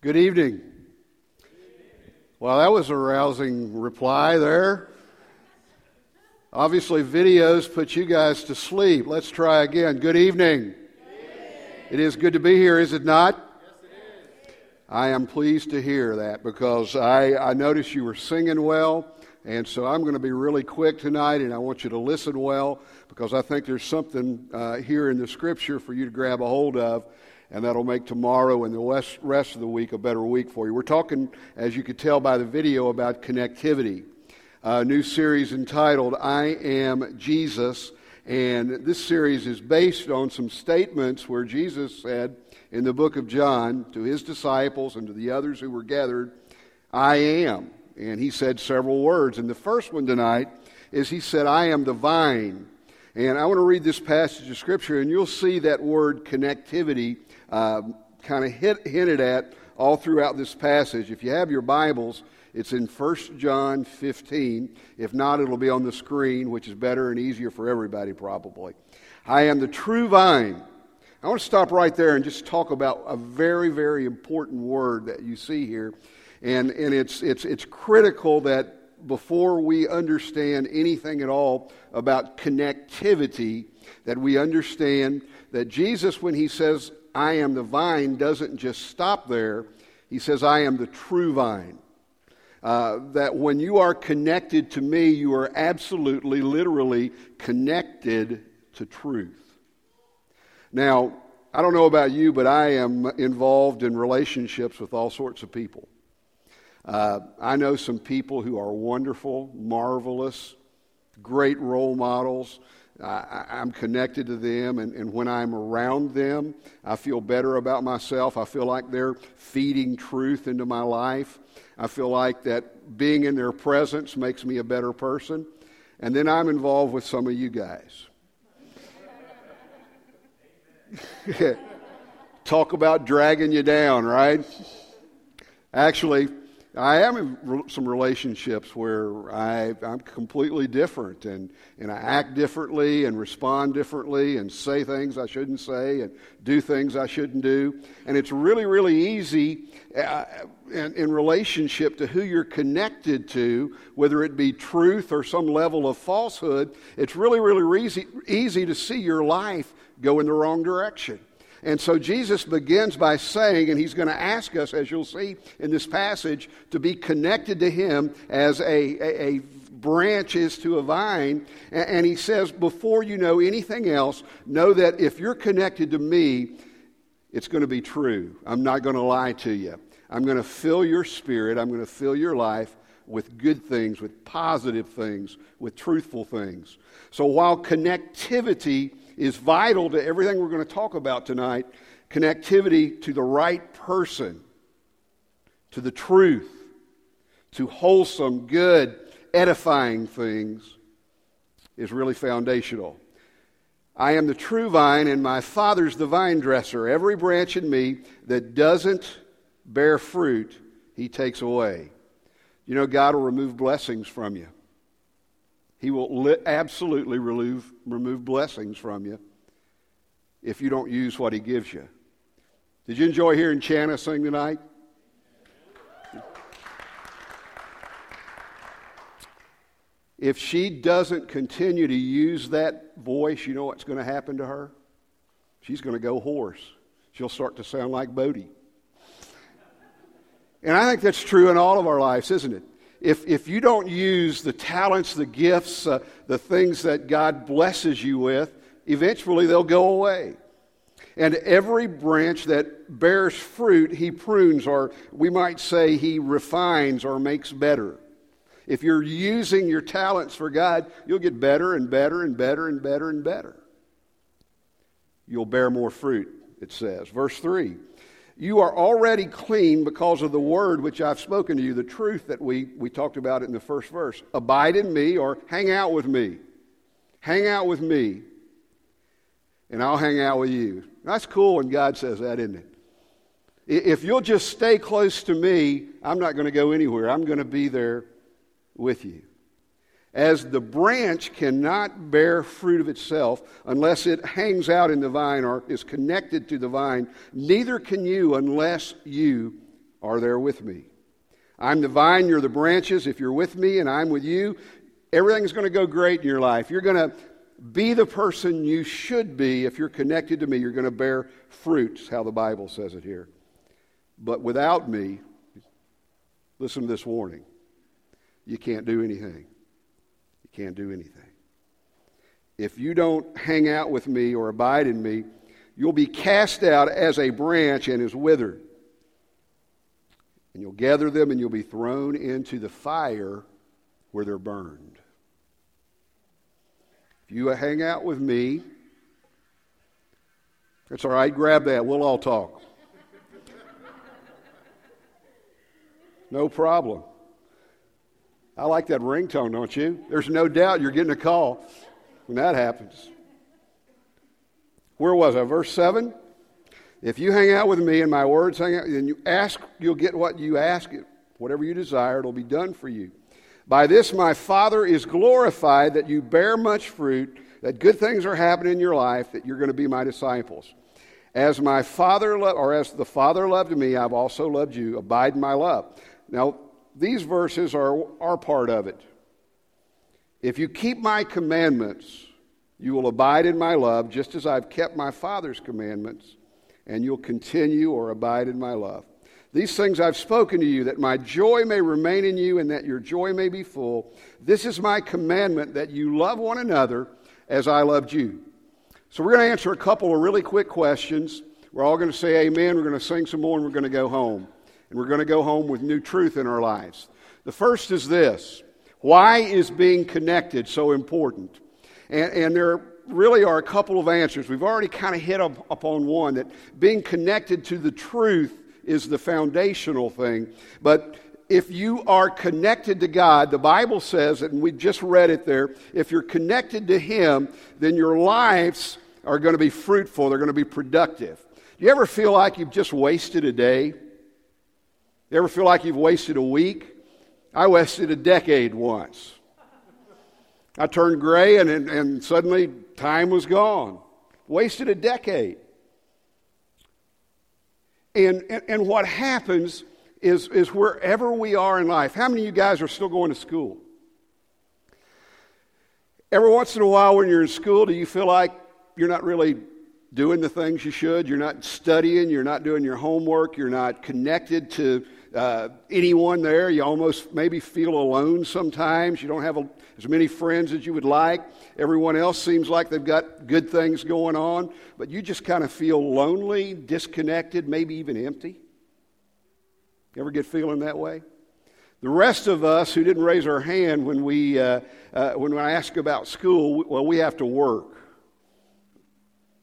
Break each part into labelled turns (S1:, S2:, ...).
S1: Good evening. Well, that was a rousing reply there. Obviously, videos put you guys to sleep. Let's try again. Good evening. It is good to be here, is it not?
S2: Yes, it is.
S1: I am pleased to hear that because I, I noticed you were singing well. And so I'm going to be really quick tonight, and I want you to listen well because I think there's something uh, here in the scripture for you to grab a hold of, and that'll make tomorrow and the rest of the week a better week for you. We're talking, as you could tell by the video, about connectivity. A new series entitled I Am Jesus. And this series is based on some statements where Jesus said in the book of John to his disciples and to the others who were gathered, I am. And he said several words. And the first one tonight is he said, I am the vine. And I want to read this passage of Scripture, and you'll see that word connectivity uh, kind of hinted at all throughout this passage. If you have your Bibles, it's in 1 John 15. If not, it'll be on the screen, which is better and easier for everybody, probably. I am the true vine. I want to stop right there and just talk about a very, very important word that you see here and, and it's, it's, it's critical that before we understand anything at all about connectivity, that we understand that Jesus, when he says, I am the vine, doesn't just stop there. He says, I am the true vine. Uh, that when you are connected to me, you are absolutely, literally connected to truth. Now, I don't know about you, but I am involved in relationships with all sorts of people. Uh, I know some people who are wonderful, marvelous, great role models. I, am connected to them, and, and when I'm around them, I feel better about myself. I feel like they're feeding truth into my life. I feel like that being in their presence makes me a better person. And then I'm involved with some of you guys. Talk about dragging you down, right? Actually, I am in some relationships where I, am completely different and, and I act differently and respond differently and say things I shouldn't say and do things I shouldn't do. And it's really, really easy uh, in, in relationship to who you're connected to, whether it be truth or some level of falsehood. It's really, really easy, easy to see your life go in the wrong direction. And so Jesus begins by saying, and he's going to ask us, as you'll see in this passage, to be connected to him as a, a, a branch is to a vine. And he says, before you know anything else, know that if you're connected to me, it's going to be true. I'm not going to lie to you. I'm going to fill your spirit, I'm going to fill your life with good things, with positive things, with truthful things. So while connectivity is vital to everything we're going to talk about tonight connectivity to the right person, to the truth, to wholesome, good, edifying things is really foundational. I am the true vine, and my Father's the vine dresser. Every branch in me that doesn't bear fruit, He takes away. You know, God will remove blessings from you. He will li- absolutely remove, remove blessings from you if you don't use what He gives you. Did you enjoy hearing Chana sing tonight? If she doesn't continue to use that voice, you know what's going to happen to her? She's going to go hoarse. She'll start to sound like Bodie. And I think that's true in all of our lives, isn't it? If, if you don't use the talents, the gifts, uh, the things that God blesses you with, eventually they'll go away. And every branch that bears fruit, he prunes, or we might say he refines or makes better. If you're using your talents for God, you'll get better and better and better and better and better. You'll bear more fruit, it says. Verse 3 you are already clean because of the word which I've spoken to you, the truth that we, we talked about in the first verse. Abide in me or hang out with me. Hang out with me, and I'll hang out with you. That's cool when God says that, isn't it? If you'll just stay close to me, I'm not going to go anywhere. I'm going to be there with you. As the branch cannot bear fruit of itself unless it hangs out in the vine or is connected to the vine, neither can you unless you are there with me. I'm the vine, you're the branches. If you're with me and I'm with you, everything's going to go great in your life. You're going to be the person you should be if you're connected to me. You're going to bear fruits, how the Bible says it here. But without me, listen to this warning you can't do anything. Can't do anything. If you don't hang out with me or abide in me, you'll be cast out as a branch and is withered. And you'll gather them and you'll be thrown into the fire where they're burned. If you hang out with me, it's all right, grab that. We'll all talk. No problem. I like that ringtone, don't you? There's no doubt you're getting a call when that happens. Where was I? Verse 7? If you hang out with me and my words hang out, and you ask, you'll get what you ask. Whatever you desire, it'll be done for you. By this my Father is glorified that you bear much fruit, that good things are happening in your life, that you're going to be my disciples. As my Father, or as the Father loved me, I've also loved you. Abide in my love. Now, these verses are, are part of it. If you keep my commandments, you will abide in my love, just as I've kept my Father's commandments, and you'll continue or abide in my love. These things I've spoken to you, that my joy may remain in you and that your joy may be full. This is my commandment that you love one another as I loved you. So we're going to answer a couple of really quick questions. We're all going to say amen. We're going to sing some more and we're going to go home. And we're going to go home with new truth in our lives. The first is this Why is being connected so important? And, and there really are a couple of answers. We've already kind of hit up, upon one that being connected to the truth is the foundational thing. But if you are connected to God, the Bible says, and we just read it there, if you're connected to Him, then your lives are going to be fruitful, they're going to be productive. Do you ever feel like you've just wasted a day? You ever feel like you've wasted a week? I wasted a decade once. I turned gray and, and, and suddenly time was gone. Wasted a decade. And, and, and what happens is, is wherever we are in life. How many of you guys are still going to school? Every once in a while, when you're in school, do you feel like you're not really doing the things you should? You're not studying, you're not doing your homework, you're not connected to uh, anyone there. You almost maybe feel alone sometimes. You don't have a, as many friends as you would like. Everyone else seems like they've got good things going on, but you just kind of feel lonely, disconnected, maybe even empty. You ever get feeling that way? The rest of us who didn't raise our hand when we uh, uh, when I ask about school, well, we have to work.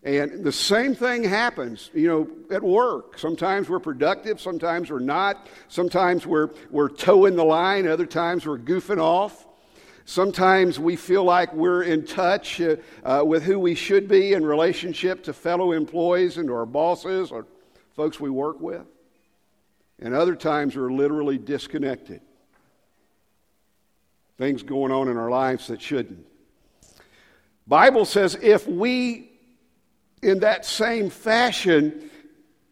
S1: And the same thing happens, you know, at work. Sometimes we're productive, sometimes we're not. Sometimes we're, we're toeing the line, other times we're goofing off. Sometimes we feel like we're in touch uh, uh, with who we should be in relationship to fellow employees and to our bosses or folks we work with. And other times we're literally disconnected. Things going on in our lives that shouldn't. Bible says if we in that same fashion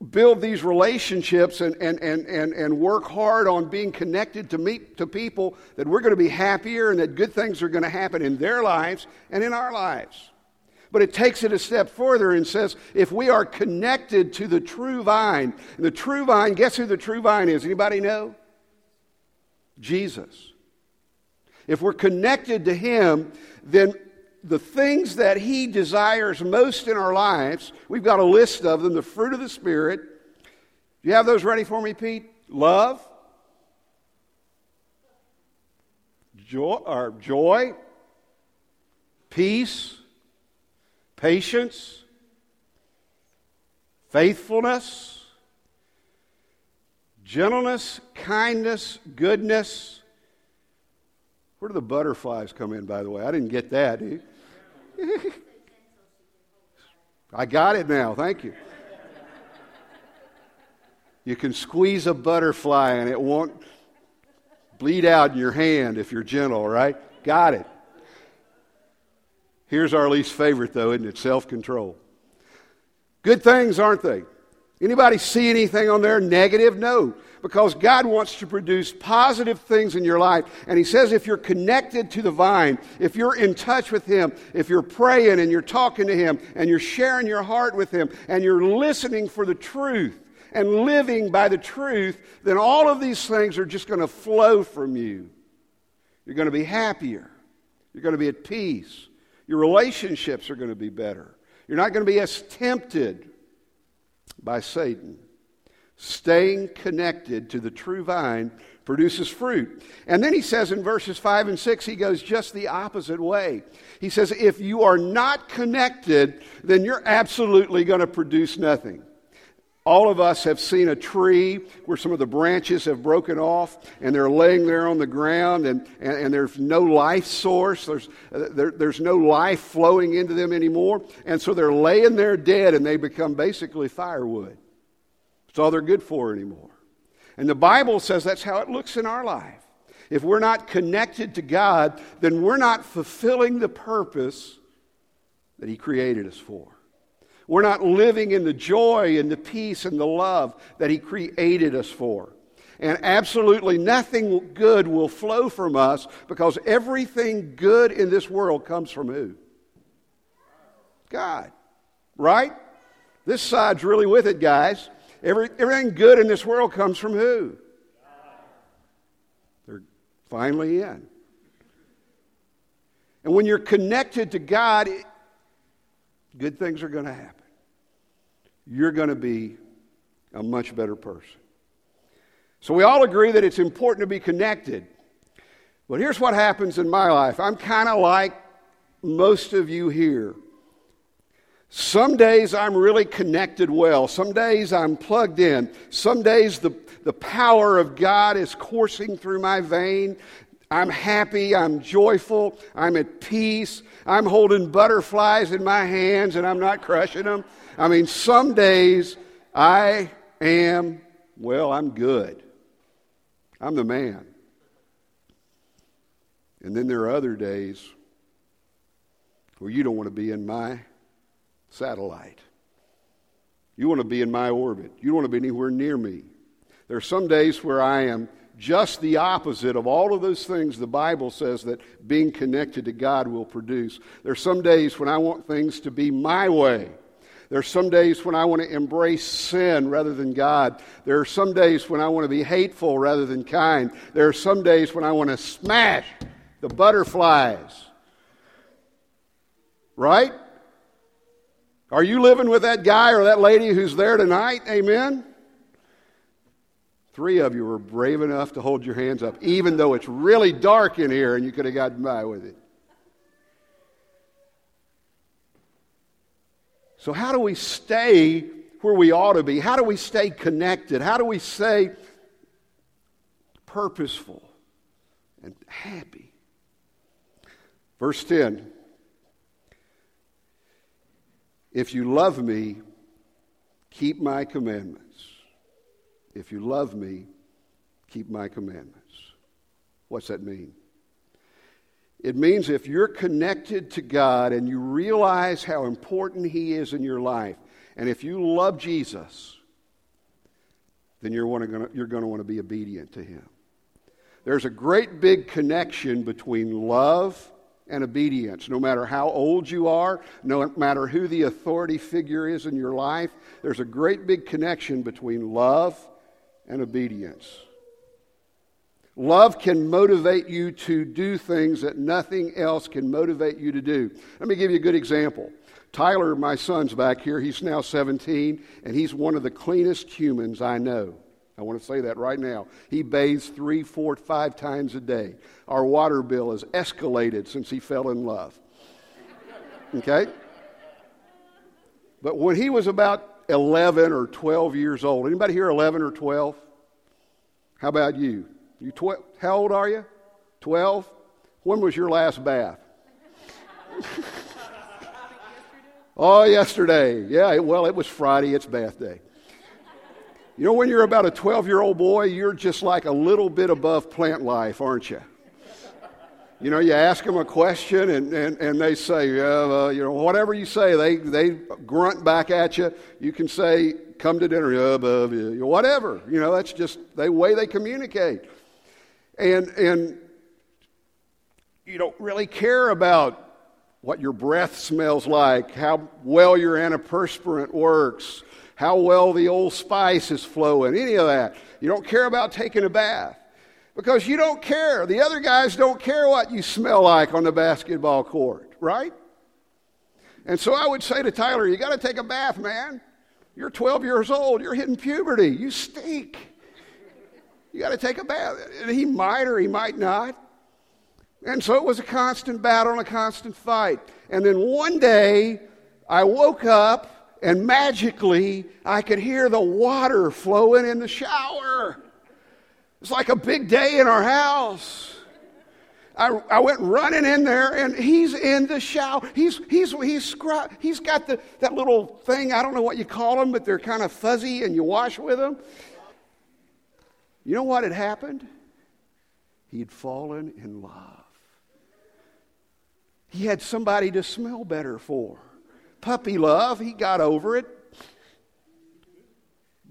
S1: build these relationships and, and, and, and, and work hard on being connected to, meet, to people, that we're going to be happier and that good things are going to happen in their lives and in our lives. But it takes it a step further and says if we are connected to the true vine, the true vine, guess who the true vine is? Anybody know? Jesus. If we're connected to Him, then the things that He desires most in our lives, we've got a list of them the fruit of the Spirit. Do you have those ready for me, Pete? Love, joy, or joy peace, patience, faithfulness, gentleness, kindness, goodness. Where do the butterflies come in, by the way? I didn't get that? I got it now. Thank you. You can squeeze a butterfly and it won't bleed out in your hand if you're gentle, right? Got it. Here's our least favorite, though, isn't it? Self control. Good things, aren't they? Anybody see anything on there negative? No, because God wants to produce positive things in your life. And He says if you're connected to the vine, if you're in touch with Him, if you're praying and you're talking to Him and you're sharing your heart with Him and you're listening for the truth and living by the truth, then all of these things are just going to flow from you. You're going to be happier. You're going to be at peace. Your relationships are going to be better. You're not going to be as tempted by Satan. Staying connected to the true vine produces fruit. And then he says in verses 5 and 6, he goes just the opposite way. He says, if you are not connected, then you're absolutely going to produce nothing. All of us have seen a tree where some of the branches have broken off and they're laying there on the ground and, and, and there's no life source. There's, there, there's no life flowing into them anymore. And so they're laying there dead and they become basically firewood. It's all they're good for anymore. And the Bible says that's how it looks in our life. If we're not connected to God, then we're not fulfilling the purpose that He created us for. We're not living in the joy and the peace and the love that He created us for. And absolutely nothing good will flow from us because everything good in this world comes from who? God. Right? This side's really with it, guys. Every, everything good in this world comes from who? They're finally in. And when you're connected to God, good things are going to happen. You're going to be a much better person. So we all agree that it's important to be connected. But here's what happens in my life I'm kind of like most of you here. Some days I'm really connected well. Some days I'm plugged in. Some days the, the power of God is coursing through my vein. I'm happy, I'm joyful, I'm at peace, I'm holding butterflies in my hands and I'm not crushing them. I mean, some days I am, well, I'm good. I'm the man. And then there are other days where you don't want to be in my satellite. You want to be in my orbit. You don't want to be anywhere near me. There are some days where I am just the opposite of all of those things the Bible says that being connected to God will produce. There are some days when I want things to be my way. There are some days when I want to embrace sin rather than God. There are some days when I want to be hateful rather than kind. There are some days when I want to smash the butterflies. Right? Are you living with that guy or that lady who's there tonight? Amen? Three of you were brave enough to hold your hands up, even though it's really dark in here and you could have gotten by with it. So, how do we stay where we ought to be? How do we stay connected? How do we stay purposeful and happy? Verse 10 If you love me, keep my commandments. If you love me, keep my commandments. What's that mean? It means if you're connected to God and you realize how important He is in your life, and if you love Jesus, then you're, to want to be obedient to Him. There's a great big connection between love and obedience. No matter how old you are, no matter who the authority figure is in your life, there's a great big connection between love and obedience. Love can motivate you to do things that nothing else can motivate you to do. Let me give you a good example. Tyler, my son's back here. He's now 17, and he's one of the cleanest humans I know. I want to say that right now. He bathes three, four, five times a day. Our water bill has escalated since he fell in love. Okay? But when he was about 11 or 12 years old. Anybody here 11 or 12? How about you? You 12? How old are you? 12? When was your last bath? oh, yesterday. Yeah, well, it was Friday. It's bath day. You know, when you're about a 12 year old boy, you're just like a little bit above plant life, aren't you? You know, you ask them a question and, and, and they say, uh, you know, whatever you say, they, they grunt back at you. You can say, come to dinner, uh, uh, whatever. You know, that's just the way they communicate. And, and you don't really care about what your breath smells like, how well your antiperspirant works, how well the old spice is flowing, any of that. You don't care about taking a bath because you don't care. The other guys don't care what you smell like on the basketball court, right? And so I would say to Tyler, you got to take a bath, man. You're 12 years old. You're hitting puberty. You stink. You got to take a bath. And he might or he might not. And so it was a constant battle and a constant fight. And then one day, I woke up and magically I could hear the water flowing in the shower. It's like a big day in our house. I, I went running in there and he's in the shower. He's, he's, he's, he's got the, that little thing, I don't know what you call them, but they're kind of fuzzy and you wash with them. You know what had happened? He'd fallen in love. He had somebody to smell better for. Puppy love, he got over it.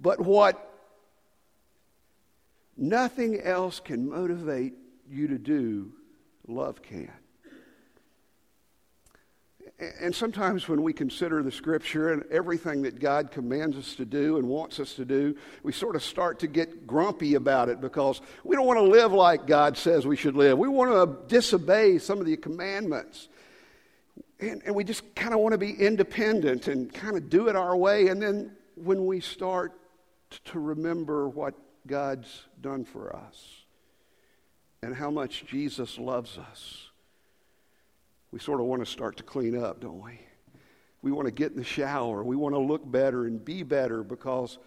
S1: But what nothing else can motivate you to do love can. And sometimes when we consider the scripture and everything that God commands us to do and wants us to do, we sort of start to get grumpy about it because we don't want to live like God says we should live. We want to disobey some of the commandments. And, and we just kind of want to be independent and kind of do it our way. And then when we start to remember what God's done for us, and how much Jesus loves us, we sort of want to start to clean up, don't we? We want to get in the shower. We want to look better and be better because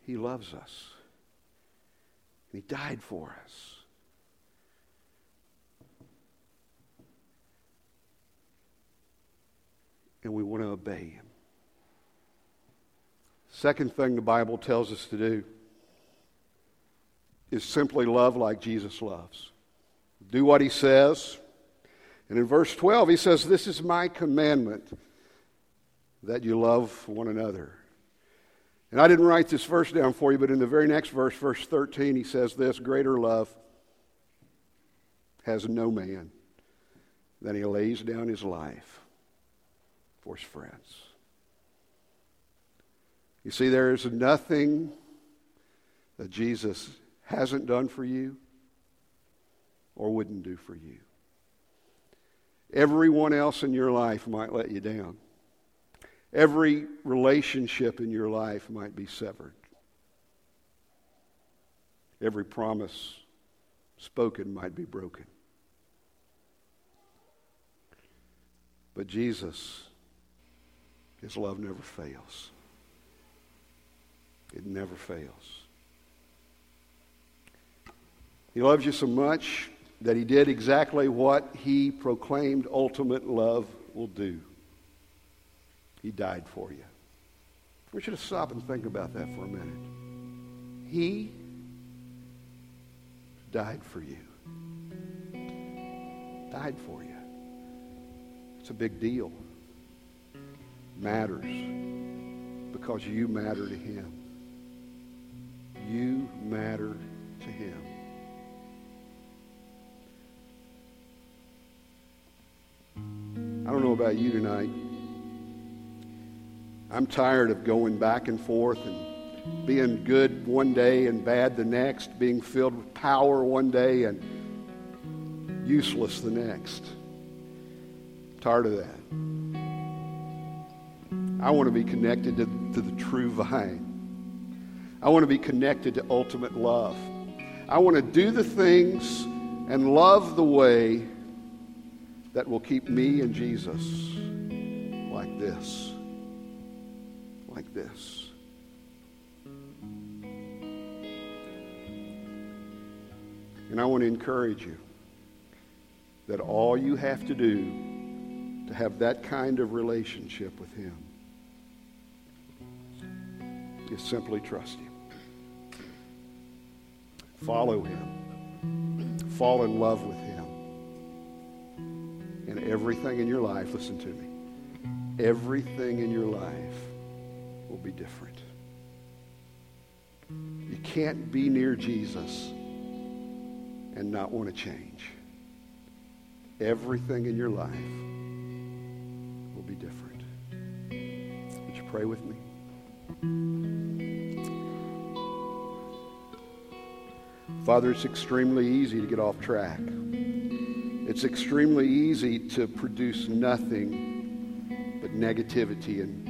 S1: He loves us. He died for us. And we want to obey Him. Second thing the Bible tells us to do is simply love like Jesus loves. Do what he says. And in verse 12, he says, This is my commandment that you love one another. And I didn't write this verse down for you, but in the very next verse, verse 13, he says this Greater love has no man than he lays down his life for his friends. You see, there is nothing that Jesus hasn't done for you or wouldn't do for you. Everyone else in your life might let you down. Every relationship in your life might be severed. Every promise spoken might be broken. But Jesus, his love never fails. It never fails. He loves you so much that he did exactly what he proclaimed ultimate love will do. He died for you. We should stop and think about that for a minute. He died for you. Died for you. It's a big deal. Matters because you matter to him. Matter to him. I don't know about you tonight. I'm tired of going back and forth and being good one day and bad the next, being filled with power one day and useless the next. I'm tired of that. I want to be connected to, to the true vine. I want to be connected to ultimate love. I want to do the things and love the way that will keep me and Jesus like this. Like this. And I want to encourage you that all you have to do to have that kind of relationship with Him is simply trust Him. Follow Him. Fall in love with Him and everything in your life, listen to me, everything in your life will be different. You can't be near Jesus and not want to change. Everything in your life will be different. Would you pray with me? Father, it's extremely easy to get off track. It's extremely easy to produce nothing but negativity and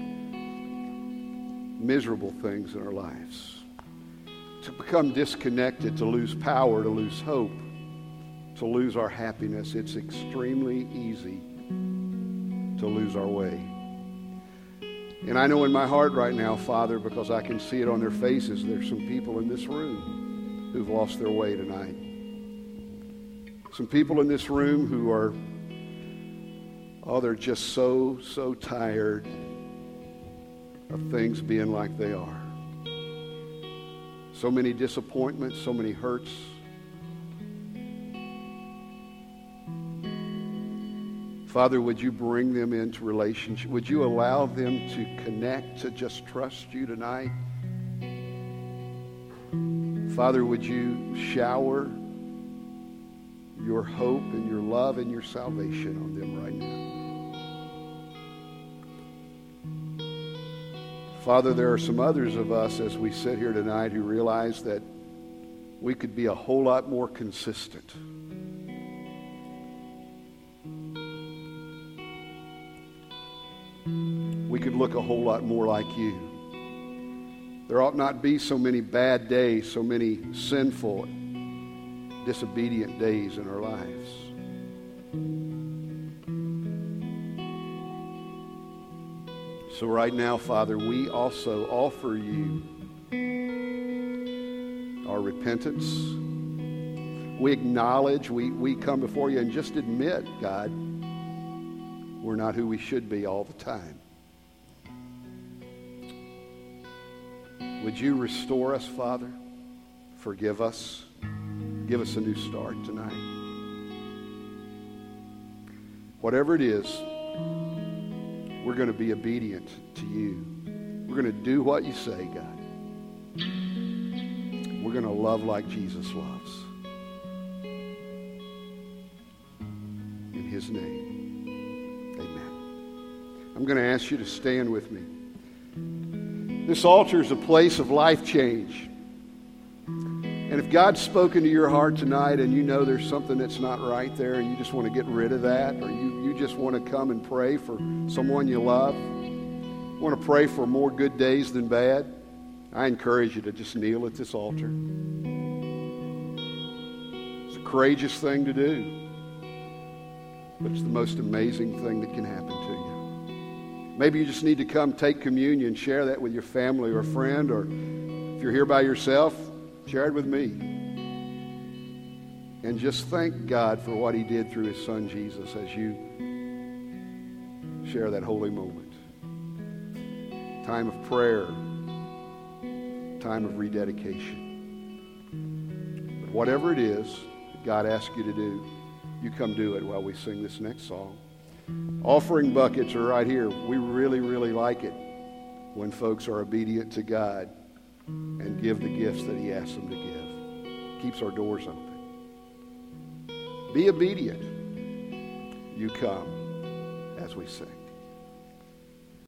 S1: miserable things in our lives. To become disconnected, to lose power, to lose hope, to lose our happiness. It's extremely easy to lose our way. And I know in my heart right now, Father, because I can see it on their faces, there's some people in this room who've lost their way tonight. Some people in this room who are, oh, they're just so, so tired of things being like they are. So many disappointments, so many hurts. Father, would you bring them into relationship? Would you allow them to connect, to just trust you tonight? Father, would you shower your hope and your love and your salvation on them right now. Father, there are some others of us as we sit here tonight who realize that we could be a whole lot more consistent. We could look a whole lot more like you. There ought not be so many bad days, so many sinful disobedient days in our lives. So, right now, Father, we also offer you our repentance. We acknowledge, we, we come before you and just admit, God, we're not who we should be all the time. Would you restore us, Father? Forgive us. Give us a new start tonight. Whatever it is, we're going to be obedient to you. We're going to do what you say, God. We're going to love like Jesus loves. In his name, amen. I'm going to ask you to stand with me. This altar is a place of life change. And if God's spoken to your heart tonight and you know there's something that's not right there and you just want to get rid of that, or you, you just want to come and pray for someone you love, want to pray for more good days than bad, I encourage you to just kneel at this altar. It's a courageous thing to do, but it's the most amazing thing that can happen. Maybe you just need to come take communion, share that with your family or a friend, or if you're here by yourself, Share it with me. And just thank God for what he did through his son Jesus as you share that holy moment. Time of prayer, time of rededication. But whatever it is that God asks you to do, you come do it while we sing this next song. Offering buckets are right here. We really, really like it when folks are obedient to God and give the gifts that He asks them to give. Keeps our doors open. Be obedient. You come as we sing.